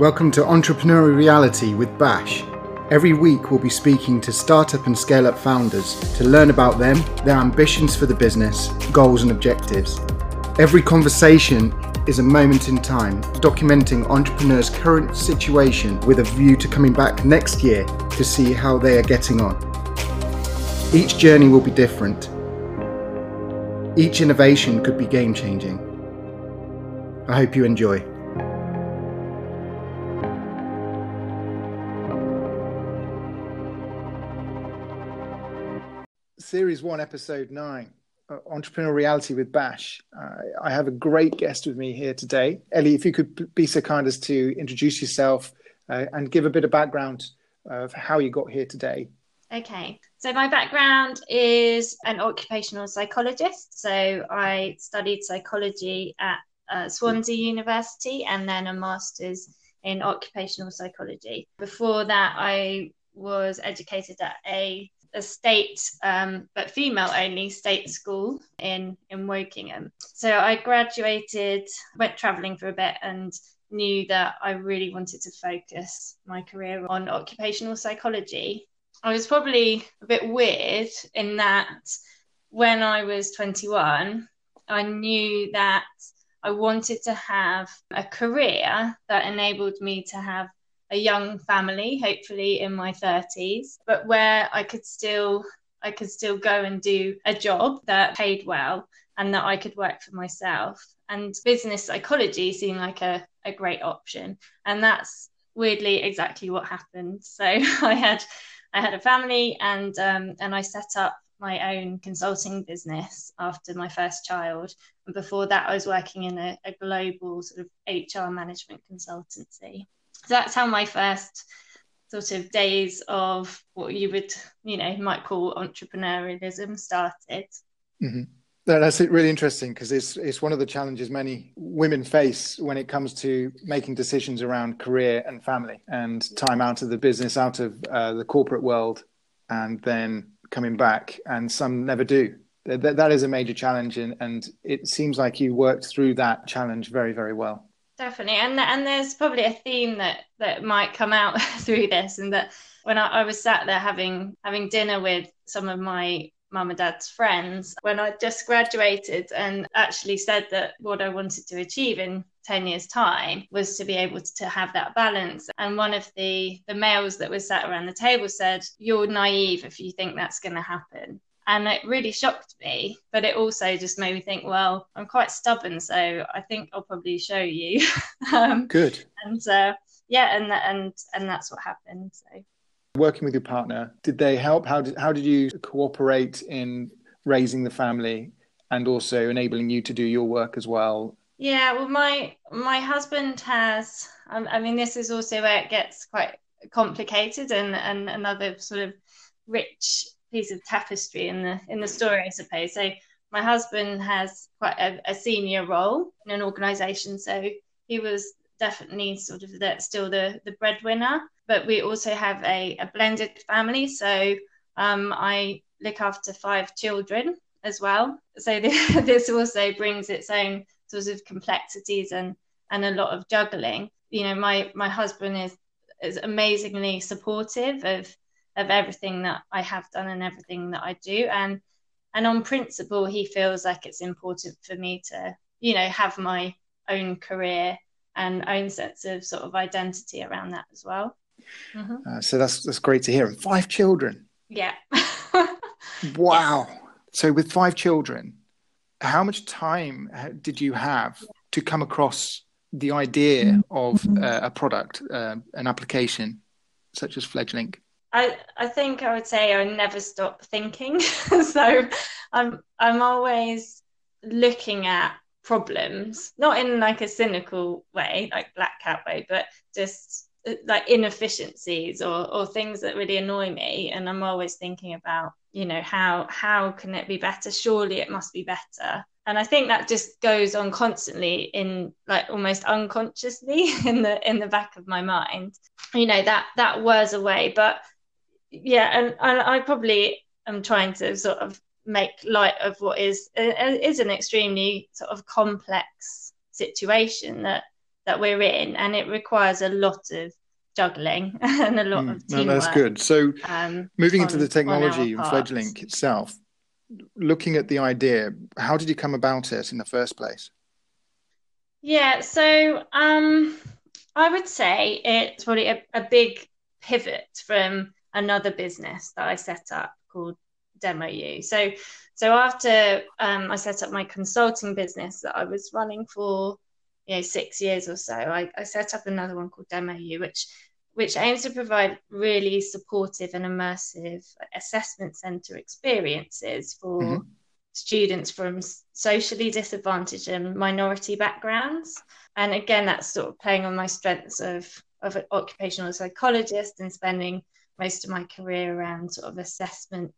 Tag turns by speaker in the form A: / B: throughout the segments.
A: Welcome to Entrepreneurial Reality with Bash. Every week, we'll be speaking to startup and scale up founders to learn about them, their ambitions for the business, goals, and objectives. Every conversation is a moment in time, documenting entrepreneurs' current situation with a view to coming back next year to see how they are getting on. Each journey will be different. Each innovation could be game changing. I hope you enjoy. Series 1, Episode 9 uh, Entrepreneurial Reality with Bash. Uh, I have a great guest with me here today. Ellie, if you could be so kind as to introduce yourself uh, and give a bit of background of how you got here today.
B: Okay, so my background is an occupational psychologist. So I studied psychology at uh, Swansea University and then a master's in occupational psychology. Before that, I was educated at a a state, um, but female only state school in in Wokingham. So I graduated, went travelling for a bit, and knew that I really wanted to focus my career on occupational psychology. I was probably a bit weird in that when I was 21, I knew that I wanted to have a career that enabled me to have a young family, hopefully in my 30s, but where I could still I could still go and do a job that paid well and that I could work for myself. And business psychology seemed like a, a great option. And that's weirdly exactly what happened. So I had I had a family and um, and I set up my own consulting business after my first child. And before that, I was working in a, a global sort of HR management consultancy. That's how my first sort of days of what you would, you know, might call entrepreneurialism started.
A: Mm-hmm. That's really interesting because it's it's one of the challenges many women face when it comes to making decisions around career and family and time out of the business, out of uh, the corporate world, and then coming back. And some never do. That, that is a major challenge, and, and it seems like you worked through that challenge very, very well
B: definitely. And and there's probably a theme that that might come out through this and that when I, I, was sat there having having dinner with some of my mum and dad's friends when I just graduated and actually said that what I wanted to achieve in 10 years time was to be able to have that balance. And one of the the males that was sat around the table said you're naive if you think that's going to happen and it really shocked me but it also just made me think well i'm quite stubborn so i think i'll probably show you.
A: Um, good.
B: and uh, yeah and and and that's what happened so.
A: Working with your partner did they help? How did how did you cooperate in raising the family and also enabling you to do your work as well?
B: Yeah well my my husband has um, i mean this is also where it gets quite complicated and and another sort of rich piece of tapestry in the in the story, I suppose. So my husband has quite a, a senior role in an organisation, so he was definitely sort of the, still the the breadwinner. But we also have a, a blended family, so um, I look after five children as well. So this, this also brings its own sort of complexities and and a lot of juggling. You know, my my husband is is amazingly supportive of of everything that I have done and everything that I do. And and on principle, he feels like it's important for me to, you know, have my own career and own sense of sort of identity around that as well.
A: Mm-hmm. Uh, so that's that's great to hear. And five children.
B: Yeah.
A: wow. Yeah. So with five children, how much time did you have to come across the idea mm-hmm. of uh, a product, uh, an application such as Fledglink?
B: I, I think I would say I never stop thinking. so I'm I'm always looking at problems, not in like a cynical way, like black cat way, but just uh, like inefficiencies or, or things that really annoy me. And I'm always thinking about, you know, how how can it be better? Surely it must be better. And I think that just goes on constantly in like almost unconsciously in the in the back of my mind. You know, that that wears away. But yeah, and, and I probably am trying to sort of make light of what is is an extremely sort of complex situation that that we're in, and it requires a lot of juggling and a lot mm, of teamwork.
A: No, that's good. So, um, moving on, into the technology and Fledglink itself, looking at the idea, how did you come about it in the first place?
B: Yeah, so um, I would say it's probably a, a big pivot from another business that I set up called Demo U. So, so after um, I set up my consulting business that I was running for, you know, six years or so, I, I set up another one called Demo U, which which aims to provide really supportive and immersive assessment center experiences for mm-hmm. students from socially disadvantaged and minority backgrounds. And again, that's sort of playing on my strengths of of an occupational psychologist and spending most of my career around sort of assessment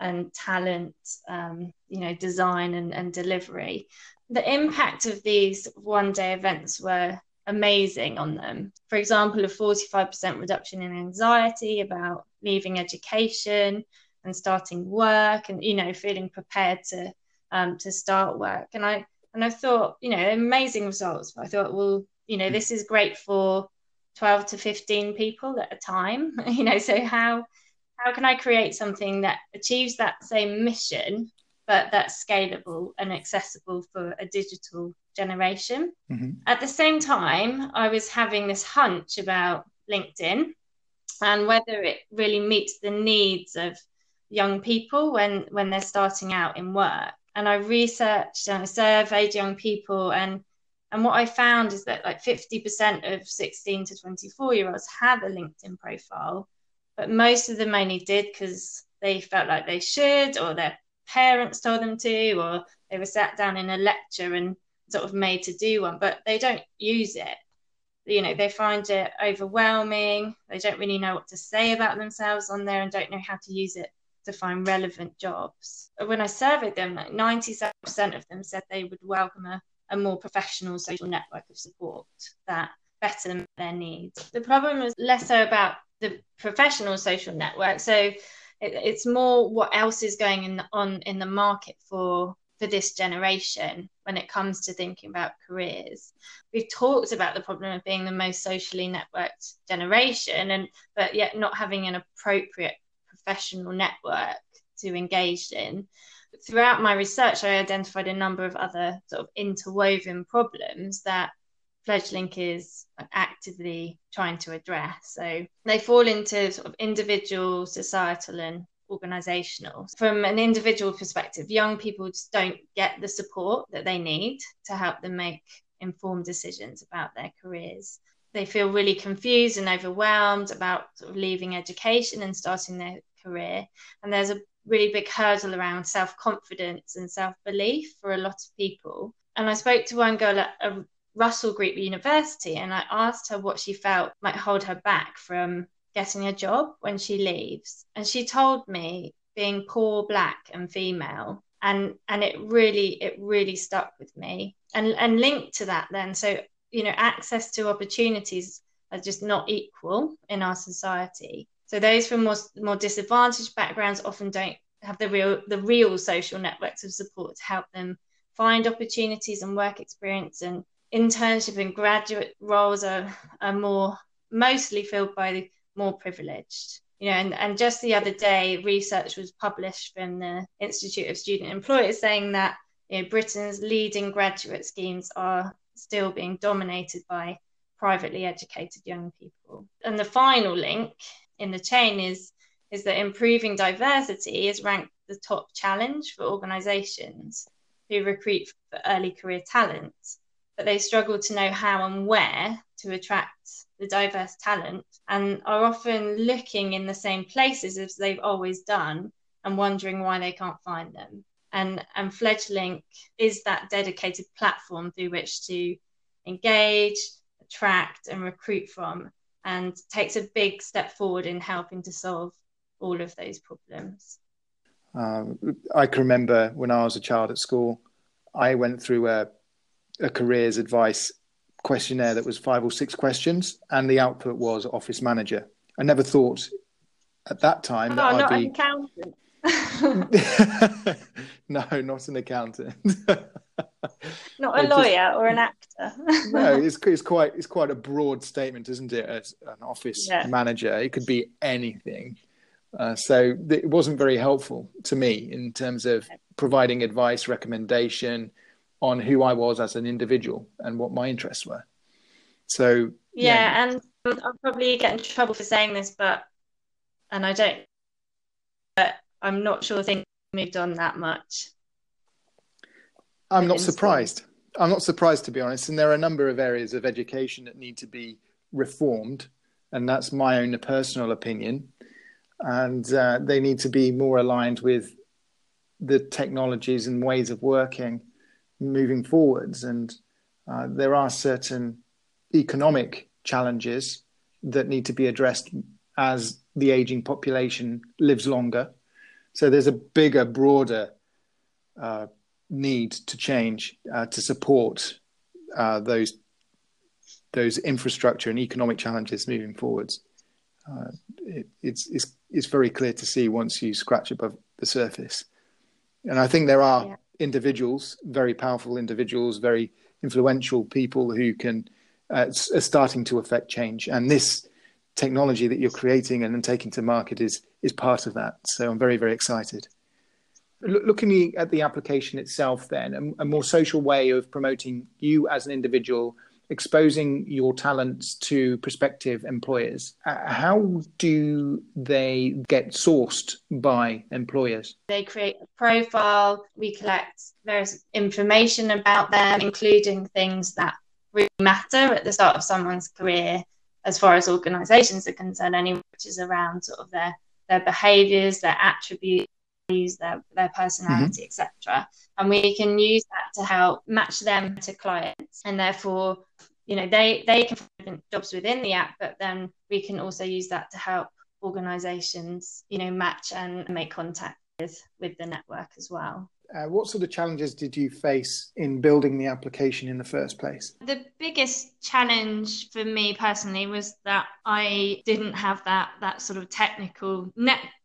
B: and talent, um, you know, design and, and delivery. The impact of these one day events were amazing on them. For example, a 45% reduction in anxiety about leaving education and starting work and, you know, feeling prepared to um, to start work. And I and I thought, you know, amazing results. I thought, well, you know, this is great for 12 to 15 people at a time you know so how how can i create something that achieves that same mission but that's scalable and accessible for a digital generation mm-hmm. at the same time i was having this hunch about linkedin and whether it really meets the needs of young people when when they're starting out in work and i researched and i surveyed young people and and what I found is that like 50% of 16 to 24 year olds have a LinkedIn profile, but most of them only did because they felt like they should, or their parents told them to, or they were sat down in a lecture and sort of made to do one, but they don't use it. You know, they find it overwhelming. They don't really know what to say about themselves on there and don't know how to use it to find relevant jobs. When I surveyed them, like 97% of them said they would welcome a a more professional social network of support that better their needs. The problem is less so about the professional social network. So it, it's more what else is going in, on in the market for for this generation when it comes to thinking about careers. We've talked about the problem of being the most socially networked generation and but yet not having an appropriate professional network to engage in throughout my research, I identified a number of other sort of interwoven problems that Fledglink is actively trying to address. So they fall into sort of individual, societal, and organizational. From an individual perspective, young people just don't get the support that they need to help them make informed decisions about their careers. They feel really confused and overwhelmed about sort of leaving education and starting their career. And there's a really big hurdle around self confidence and self belief for a lot of people. And I spoke to one girl at a Russell Group University and I asked her what she felt might hold her back from getting a job when she leaves. And she told me being poor, black, and female. And, and it really it really stuck with me and and linked to that then so you know access to opportunities are just not equal in our society so those from more more disadvantaged backgrounds often don't have the real the real social networks of support to help them find opportunities and work experience. And internship and graduate roles are, are more mostly filled by the more privileged. You know and, and just the other day research was published from the institute of student employers saying that you know britain's leading graduate schemes are still being dominated by privately educated young people. And the final link in the chain is is that improving diversity is ranked the top challenge for organizations who recruit for early career talent but they struggle to know how and where to attract the diverse talent and are often looking in the same places as they've always done and wondering why they can't find them. And and Fledglink is that dedicated platform through which to engage attract and recruit from and takes a big step forward in helping to solve all of those problems.
A: Um, I can remember when I was a child at school, I went through a, a careers advice questionnaire that was five or six questions, and the output was office manager. I never thought at that time
B: oh,
A: that
B: I'd
A: be.
B: An accountant.
A: no, not an accountant.
B: not a lawyer just... or an actor.
A: No, it's, it's quite it's quite a broad statement, isn't it? As an office yeah. manager, it could be anything. Uh, so it wasn't very helpful to me in terms of providing advice, recommendation on who I was as an individual and what my interests were. So
B: yeah, yeah. and I'll probably get in trouble for saying this, but and I don't, but I'm not sure things moved on that much.
A: I'm not surprised. I'm not surprised to be honest. And there are a number of areas of education that need to be reformed, and that's my own personal opinion. And uh, they need to be more aligned with the technologies and ways of working moving forwards. And uh, there are certain economic challenges that need to be addressed as the aging population lives longer. So there's a bigger, broader uh, need to change uh, to support uh, those those infrastructure and economic challenges moving forwards. Uh, it, it's, it's it's very clear to see once you scratch above the surface, and I think there are yeah. individuals, very powerful individuals, very influential people who can uh, are starting to affect change, and this technology that you're creating and then taking to market is is part of that. So I'm very very excited looking at the application itself, then, a, more social way of promoting you as an individual, exposing your talents to prospective employers. Uh, how do they get sourced by employers?
B: They create a profile, we collect various information about them, including things that really matter at the start of someone's career as far as organizations are concerned anyway, which is around sort of their their behaviors, their attributes, use their their personality mm-hmm. etc and we can use that to help match them to clients and therefore you know they they can find jobs within the app but then we can also use that to help organizations you know match and make contact with with the network as well
A: uh, what sort of challenges did you face in building the application in the first place?
B: The biggest challenge for me personally was that I didn't have that that sort of technical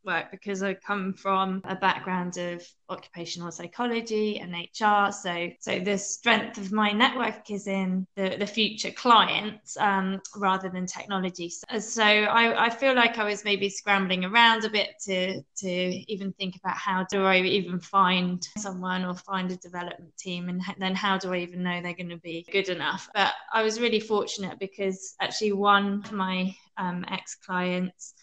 B: network because I come from a background of occupational psychology and HR. So so the strength of my network is in the, the future clients um, rather than technology. So, so I, I feel like I was maybe scrambling around a bit to to even think about how do I even find someone or find a development team and then how do I even know they're going to be good enough but I was really fortunate because actually one of my um, ex clients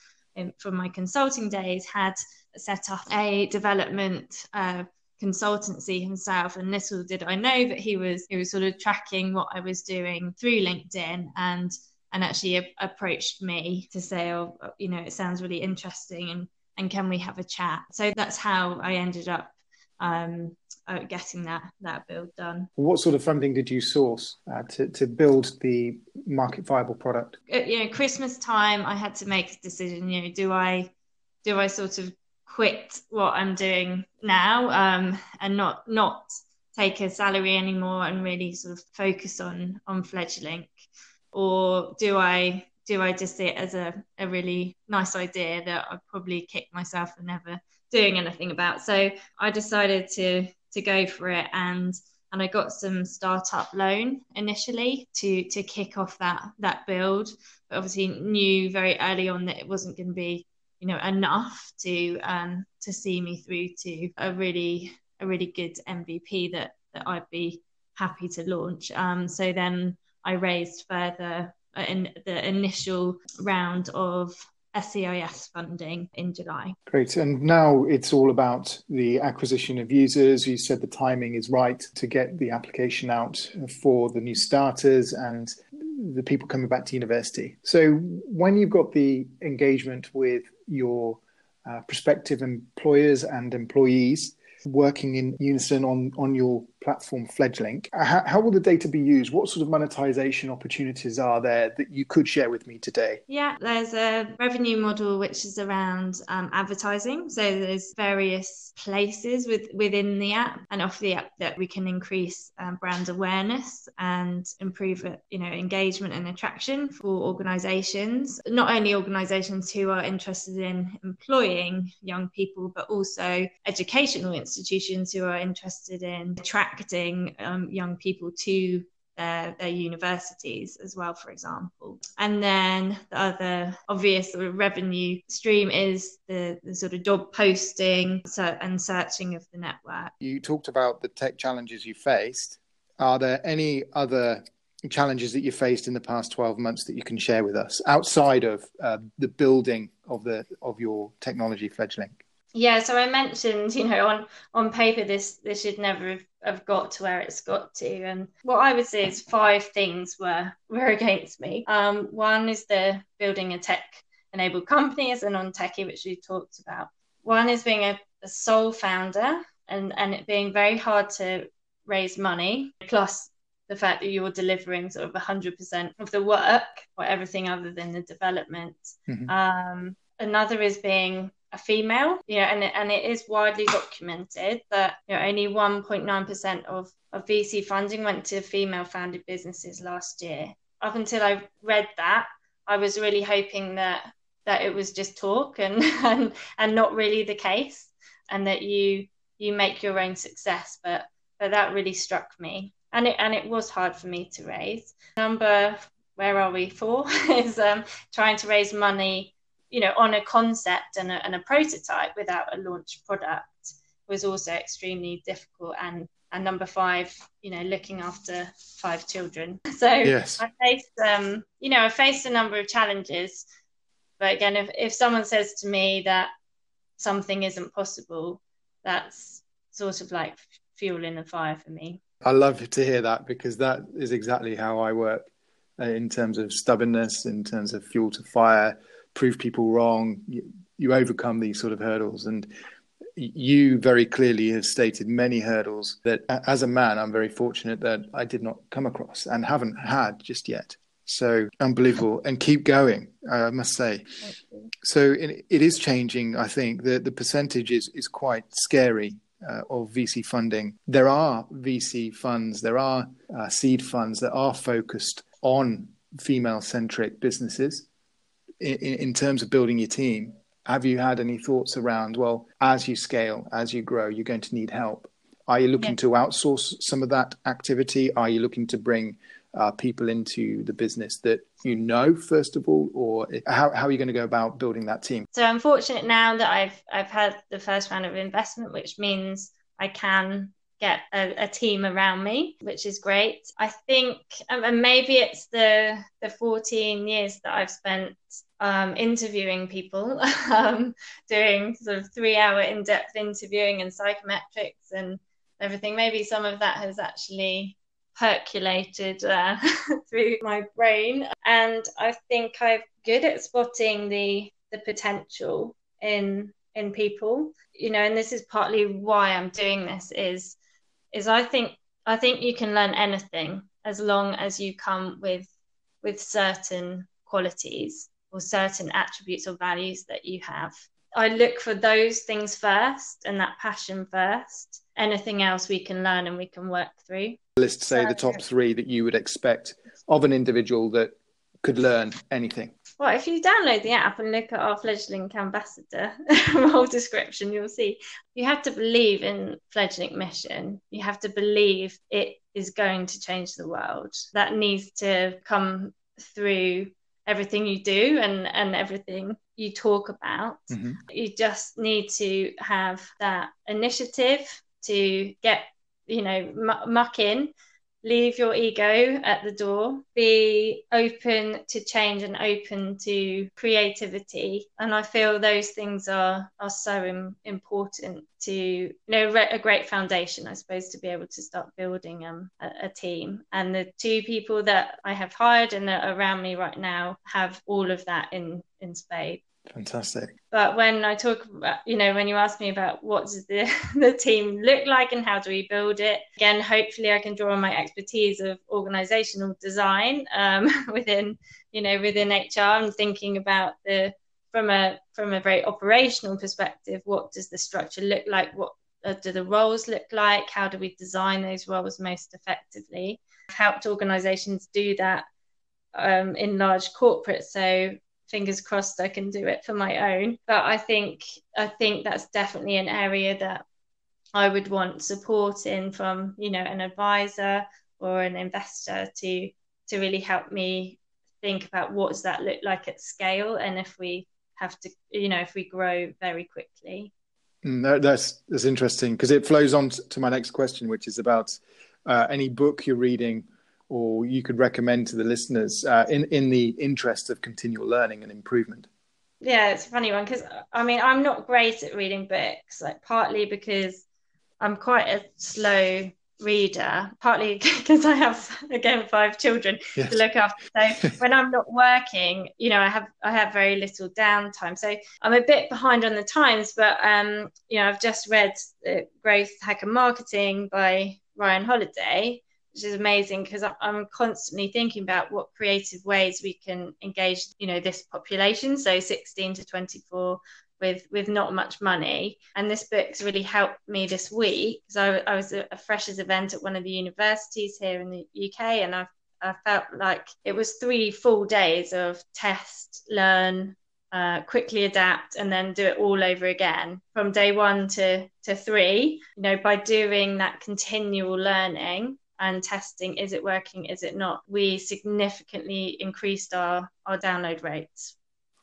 B: from my consulting days had set up a development uh, consultancy himself and little did I know that he was he was sort of tracking what I was doing through LinkedIn and and actually a- approached me to say oh you know it sounds really interesting and and can we have a chat? So that's how I ended up um, uh, getting that that build done.
A: What sort of funding did you source uh, to to build the market viable product?
B: Uh, you know, Christmas time, I had to make a decision. You know, do I do I sort of quit what I'm doing now um, and not not take a salary anymore and really sort of focus on on Fledglink, or do I do I just see it as a, a really nice idea that I'd probably kick myself for never doing anything about. So I decided to to go for it and and I got some startup loan initially to to kick off that that build. But obviously knew very early on that it wasn't going to be you know enough to um to see me through to a really a really good MVP that that I'd be happy to launch. Um, so then I raised further in the initial round of SEIS funding in July.
A: Great. And now it's all about the acquisition of users. You said the timing is right to get the application out for the new starters and the people coming back to university. So when you've got the engagement with your uh, prospective employers and employees, working in unison on, on your platform Fledglink. How, how, will the data be used? What sort of monetization opportunities are there that you could share with me today?
B: Yeah, there's a revenue model which is around um, advertising. So there's various places with, within the app and off the app that we can increase um, brand awareness and improve you know engagement and attraction for organizations not only organizations who are interested in employing young people but also educational institutions who are interested in attracting um, young people to their, their universities as well, for example. And then the other obvious sort of revenue stream is the, the sort of job posting and searching of the network.
A: You talked about the tech challenges you faced. Are there any other challenges that you faced in the past 12 months that you can share with us outside of uh, the building of the of your technology Fledglink?
B: Yeah, so I mentioned, you know, on on paper this this should never have, have got to where it's got to, and what I would say is five things were were against me. Um, one is the building a tech enabled company as a non techie, which we talked about. One is being a, a sole founder and and it being very hard to raise money, plus the fact that you're delivering sort of 100% of the work or everything other than the development. Mm-hmm. Um, another is being a female, know, and it, and it is widely documented that you know only 1.9% of of VC funding went to female founded businesses last year. Up until I read that, I was really hoping that that it was just talk and and, and not really the case, and that you you make your own success. But but that really struck me, and it and it was hard for me to raise. Number where are we? Four is um, trying to raise money you know, on a concept and a, and a prototype without a launch product was also extremely difficult. And and number five, you know, looking after five children. So yes. I faced, um, you know, I faced a number of challenges. But again, if, if someone says to me that something isn't possible, that's sort of like fuel in the fire for me.
A: I love to hear that because that is exactly how I work uh, in terms of stubbornness, in terms of fuel to fire prove people wrong. You, you overcome these sort of hurdles. And you very clearly have stated many hurdles that, as a man, I'm very fortunate that I did not come across and haven't had just yet. So unbelievable, and keep going. I must say. So it, it is changing. I think the the percentage is is quite scary uh, of VC funding. There are VC funds, there are uh, seed funds that are focused on female centric businesses in, in terms of building your team, have you had any thoughts around, well, as you scale, as you grow, you're going to need help? Are you looking yeah. to outsource some of that activity? Are you looking to bring uh, people into the business that you know first of all, or how, how are you going to go about building that team?
B: So I'm fortunate now that I've I've had the first round of investment, which means I can get a, a, team around me, which is great. I think, um, and maybe it's the the 14 years that I've spent um, interviewing people, um, doing sort of three hour in depth interviewing and psychometrics and everything. Maybe some of that has actually percolated uh, through my brain, and I think I'm good at spotting the the potential in in people. You know and this is partly why i'm doing this is is I think I think you can learn anything as long as you come with with certain qualities or certain attributes or values that you have. I look for those things first and that passion first. Anything else we can learn and we can work through.
A: List say so, the top three that you would expect of an individual that could learn anything.
B: Well, if you download the app and look at our Fledglink ambassador role description, you'll see you have to believe in Fledglink mission. You have to believe it is going to change the world. That needs to come through everything you do and, and everything you talk about. Mm-hmm. You just need to have that initiative to get, you know, muck in leave your ego at the door. Be open to change and open to creativity. And i feel those things are are so Im- important to you know re- a great foundation i suppose to be able to start building um, a, a, team. And the two people that i have hired and that are around me right now have all of that in in spades
A: Fantastic.
B: But when I talk about, you know, when you ask me about what does the, the team look like and how do we build it, again, hopefully I can draw on my expertise of organizational design um, within, you know, within HR and thinking about the, from a, from a very operational perspective, what does the structure look like? What uh, do the roles look like? How do we design those roles most effectively? I've helped organizations do that um, in large corporates. So fingers crossed I can do it for my own. But I think I think that's definitely an area that I would want support in from, you know, an advisor or an investor to to really help me think about what does that look like at scale and if we have to you know if we grow very quickly
A: mm, that's that's interesting because it flows on to my next question which is about uh, any book you're reading or you could recommend to the listeners uh, in in the interest of continual learning and improvement
B: yeah it's a funny one because i mean i'm not great at reading books like partly because i'm quite a slow reader, partly because I have again five children yes. to look after. So when I'm not working, you know, I have I have very little downtime. So I'm a bit behind on the times, but um, you know, I've just read Growth Hacker Marketing by Ryan Holiday, which is amazing because I'm constantly thinking about what creative ways we can engage, you know, this population. So 16 to 24 with with not much money and this book's really helped me this week because I, I, was a, a freshers event at one of the universities here in the uk and i I felt like it was three full days of test learn uh, quickly adapt and then do it all over again from day one to to three you know by doing that continual learning and testing is it working is it not we significantly increased our our download rates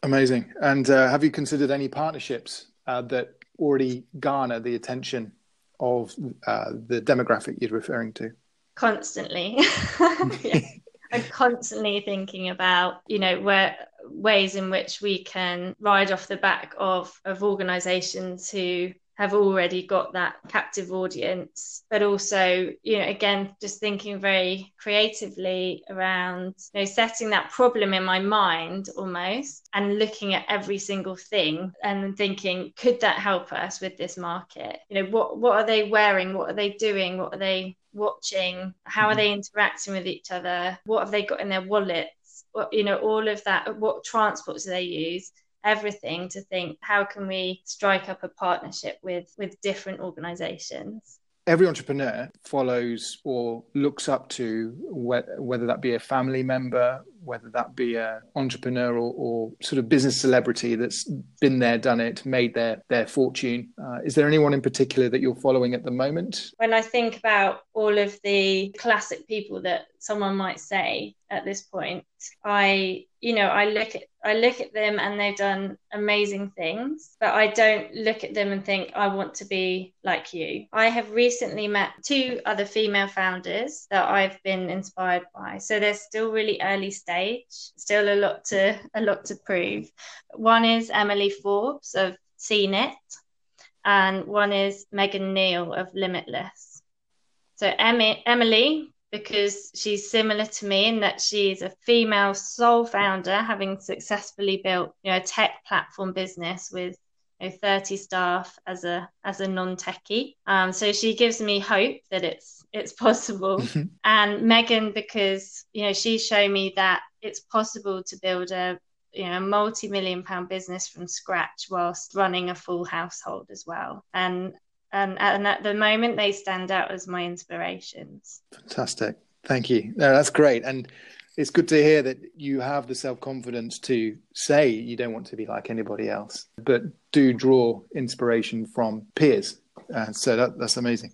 A: Amazing. And uh, have you considered any partnerships uh, that already garner the attention of uh, the demographic you're referring to?
B: Constantly. I'm constantly thinking about, you know, where ways in which we can ride off the back of of organizations who have already got that captive audience but also you know again just thinking very creatively around you know setting that problem in my mind almost and looking at every single thing and thinking could that help us with this market? You know what what are they wearing? What are they doing? What are they watching? How are mm-hmm. they interacting with each other? What have they got in their wallets? What, you know all of that what transports do they use everything to think how can we strike up a partnership with with different organizations?
A: Every entrepreneur follows or looks up to whether that be a family member whether that be an entrepreneur or, or, sort of business celebrity that's been there done it made their their fortune. Uh, is there anyone in particular that you're following at the moment?
B: When i think about all of the classic people that someone might say at this point i you know i look at i look at them and they've done amazing things but i don't look at them and think i want to be like you. I have recently met two other female founders that i've been inspired by. So they're still really early stage still a lot to a lot to prove. One is emily forbes of Seenit and one is megan neal of limitless. So emily because she's similar to me in that she's a female sole founder, having successfully built you know a tech platform business with know, 30 staff as a as a non-techie. Um, so she gives me hope that it's it's possible. and Megan, because you know she's shown me that it's possible to build a you know a multi-million pound business from scratch whilst running a full household as well. And and, and at the moment they stand out as my inspirations.
A: Fantastic. Thank you. No, that's great. And it's good to hear that you have the self-confidence to say you don't want to be like anybody else but do draw inspiration from peers. Uh, so that, that's amazing.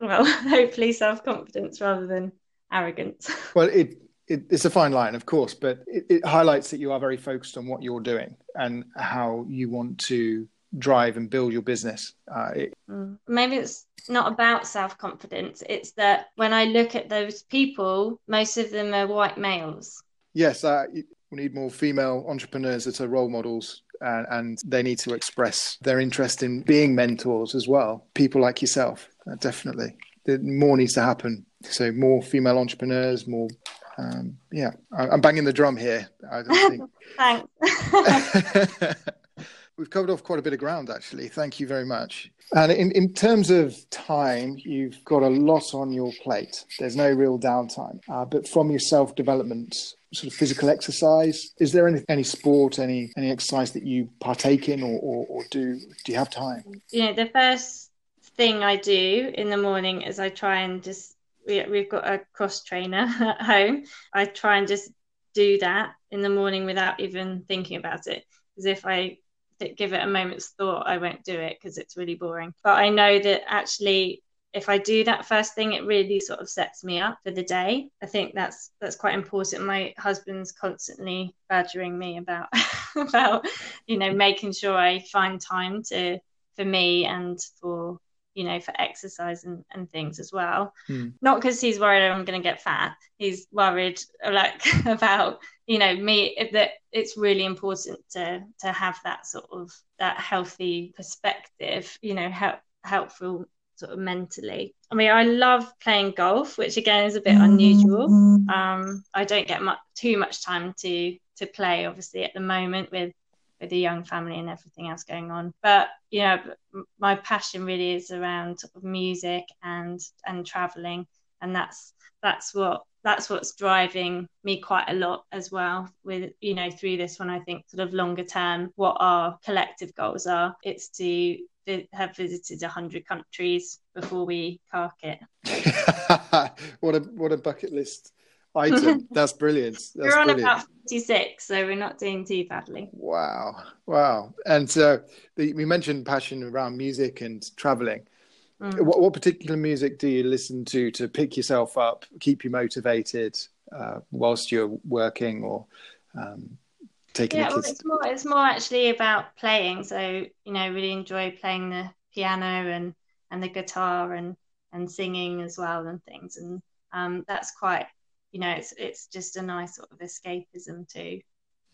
B: Well hopefully self-confidence rather than arrogance.
A: Well it it, it's a fine line, of course, but it, it, highlights that you are very focused on what you're doing and how you want to drive and build your business. Uh, it...
B: Mm. Maybe it's not about self confidence. It's that when I look at those people, most of them are white males.
A: Yes, uh, we need more female entrepreneurs that are role models. And, and they need to express their interest in being mentors as well. People like yourself, uh, definitely. More needs to happen. So more female entrepreneurs, more um, yeah, I, am banging the drum here. I
B: think. Thanks.
A: we've covered off quite a bit of ground actually. Thank you very much. And in, in terms of time you've got a lot on your plate. There's no real downtime. Uh, but from your self-development sort of physical exercise is there any any sport any any exercise that you partake in or, or, or do do you have time?
B: You know the first thing i do in the morning is i try and just we, we've got a cross trainer at home. I try and just do that in the morning without even thinking about it. Because if i give it a moment's thought, I won't do it because it's really boring. But I know that actually if I do that first thing, it really sort of sets me up for the day. I think that's that's quite important. My husband's constantly badgering me about about you know making sure I find time to for me and for you know for exercise and, and things as well. Hmm. Not because he's worried I'm going to get fat. He's worried like about you know me that it's really important to to have that sort of that healthy perspective. You know, help helpful sort of mentally. I mean, I love playing golf, which again is a bit unusual. Um, I don't get much too much time to to play, obviously, at the moment with with a young family and everything else going on. But you know, my passion really is around music and and traveling, and that's that's what that's what's driving me quite a lot as well with you know through this one i think sort of longer term what our collective goals are it's to have visited 100 countries before we cark it.
A: what a what a bucket list item. That's brilliant. That's
B: we're on brilliant. about 46, so we're not doing too badly.
A: Wow. Wow. And so the, we mentioned passion around music and traveling. Mm. What, what particular music do you listen to to pick yourself up, keep you motivated uh, whilst you're working or um, taking
B: yeah, well, it's more it's more actually about playing. So you know, really enjoy playing the piano and and the guitar and and singing as well and things. And um, that's quite you know, it's it's just a nice sort of escapism too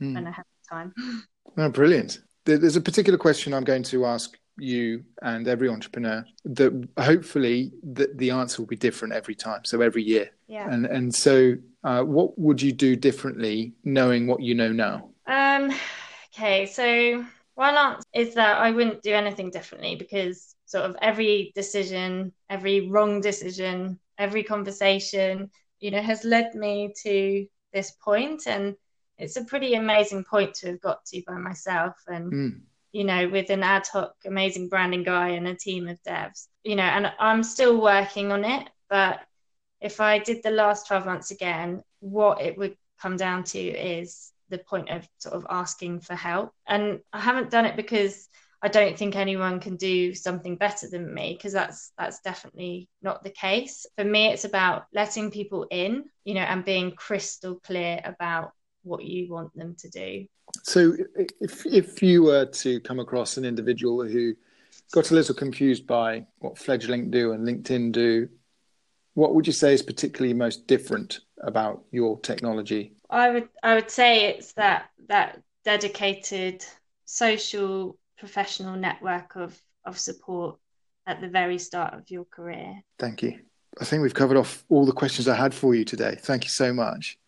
B: mm. when I have time.
A: Oh, brilliant. There's a particular question I'm going to ask you and every entrepreneur that hopefully the, the answer will be different every time so every year
B: yeah
A: and and so uh, what would you do differently knowing what you know now
B: um, okay, so one answer is that I wouldn't do anything differently because sort of every decision, every wrong decision, every conversation, you know, has led me to this point, and it's a pretty amazing point to have got to by myself, and mm. you know, with an ad hoc, amazing branding guy and a team of devs, you know, and I'm still working on it, but if I did the last 12 months again, what it would come down to is the point of sort of asking for help. And I haven't done it because I don't think anyone can do something better than me because that's that's definitely not the case. For me it's about letting people in, you know, and being crystal clear about what you want them to do.
A: So if if you were to come across an individual who got a little confused by what Fledglink do and LinkedIn do, what would you say is particularly most different about your technology
B: I would I would say it's that that dedicated social professional network of of support at the very start of your career.
A: Thank you. I think we've covered off all the questions I had for you today. Thank you so much.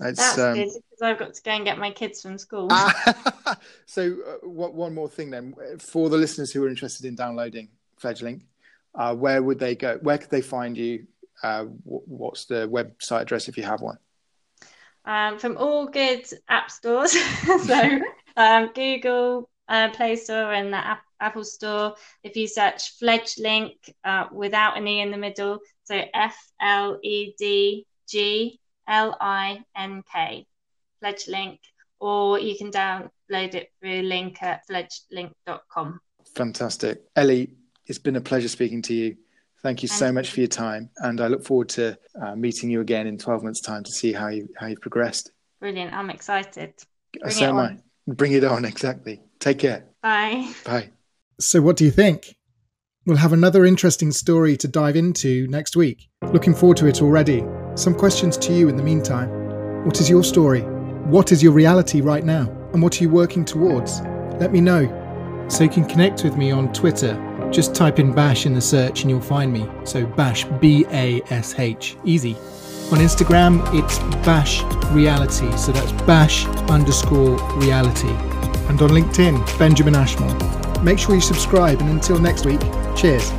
B: It's, That's um, good because I've got to go and get my kids from school.
A: so, uh, what, one more thing then, for the listeners who are interested in downloading Fledglink, uh, where would they go? Where could they find you? Uh, what's the website address if you have one?
B: um, from all good app stores. so um, Google uh, Play Store and the App- Apple Store. If you search Fledglink uh, without an E in the middle, so F L E D G L I N K, Fledglink, or you can download it through link at fledglink.com.
A: Fantastic. Ellie, it's been a pleasure speaking to you. Thank you so much for your time, and I look forward to uh, meeting you again in 12 months' time to see how you how you've progressed.
B: Brilliant! I'm excited.
A: Bring so am I. Bring it on, exactly. Take care.
B: Bye.
A: Bye.
C: So, what do you think? We'll have another interesting story to dive into next week. Looking forward to it already. Some questions to you in the meantime. What is your story? What is your reality right now? And what are you working towards? Let me know. So you can connect with me on Twitter just type in Bash in the search and you'll find me. So Bash, B A S H. Easy. On Instagram, it's Bash Reality. So that's Bash underscore reality. And on LinkedIn, Benjamin Ashmore. Make sure you subscribe, and until next week, cheers.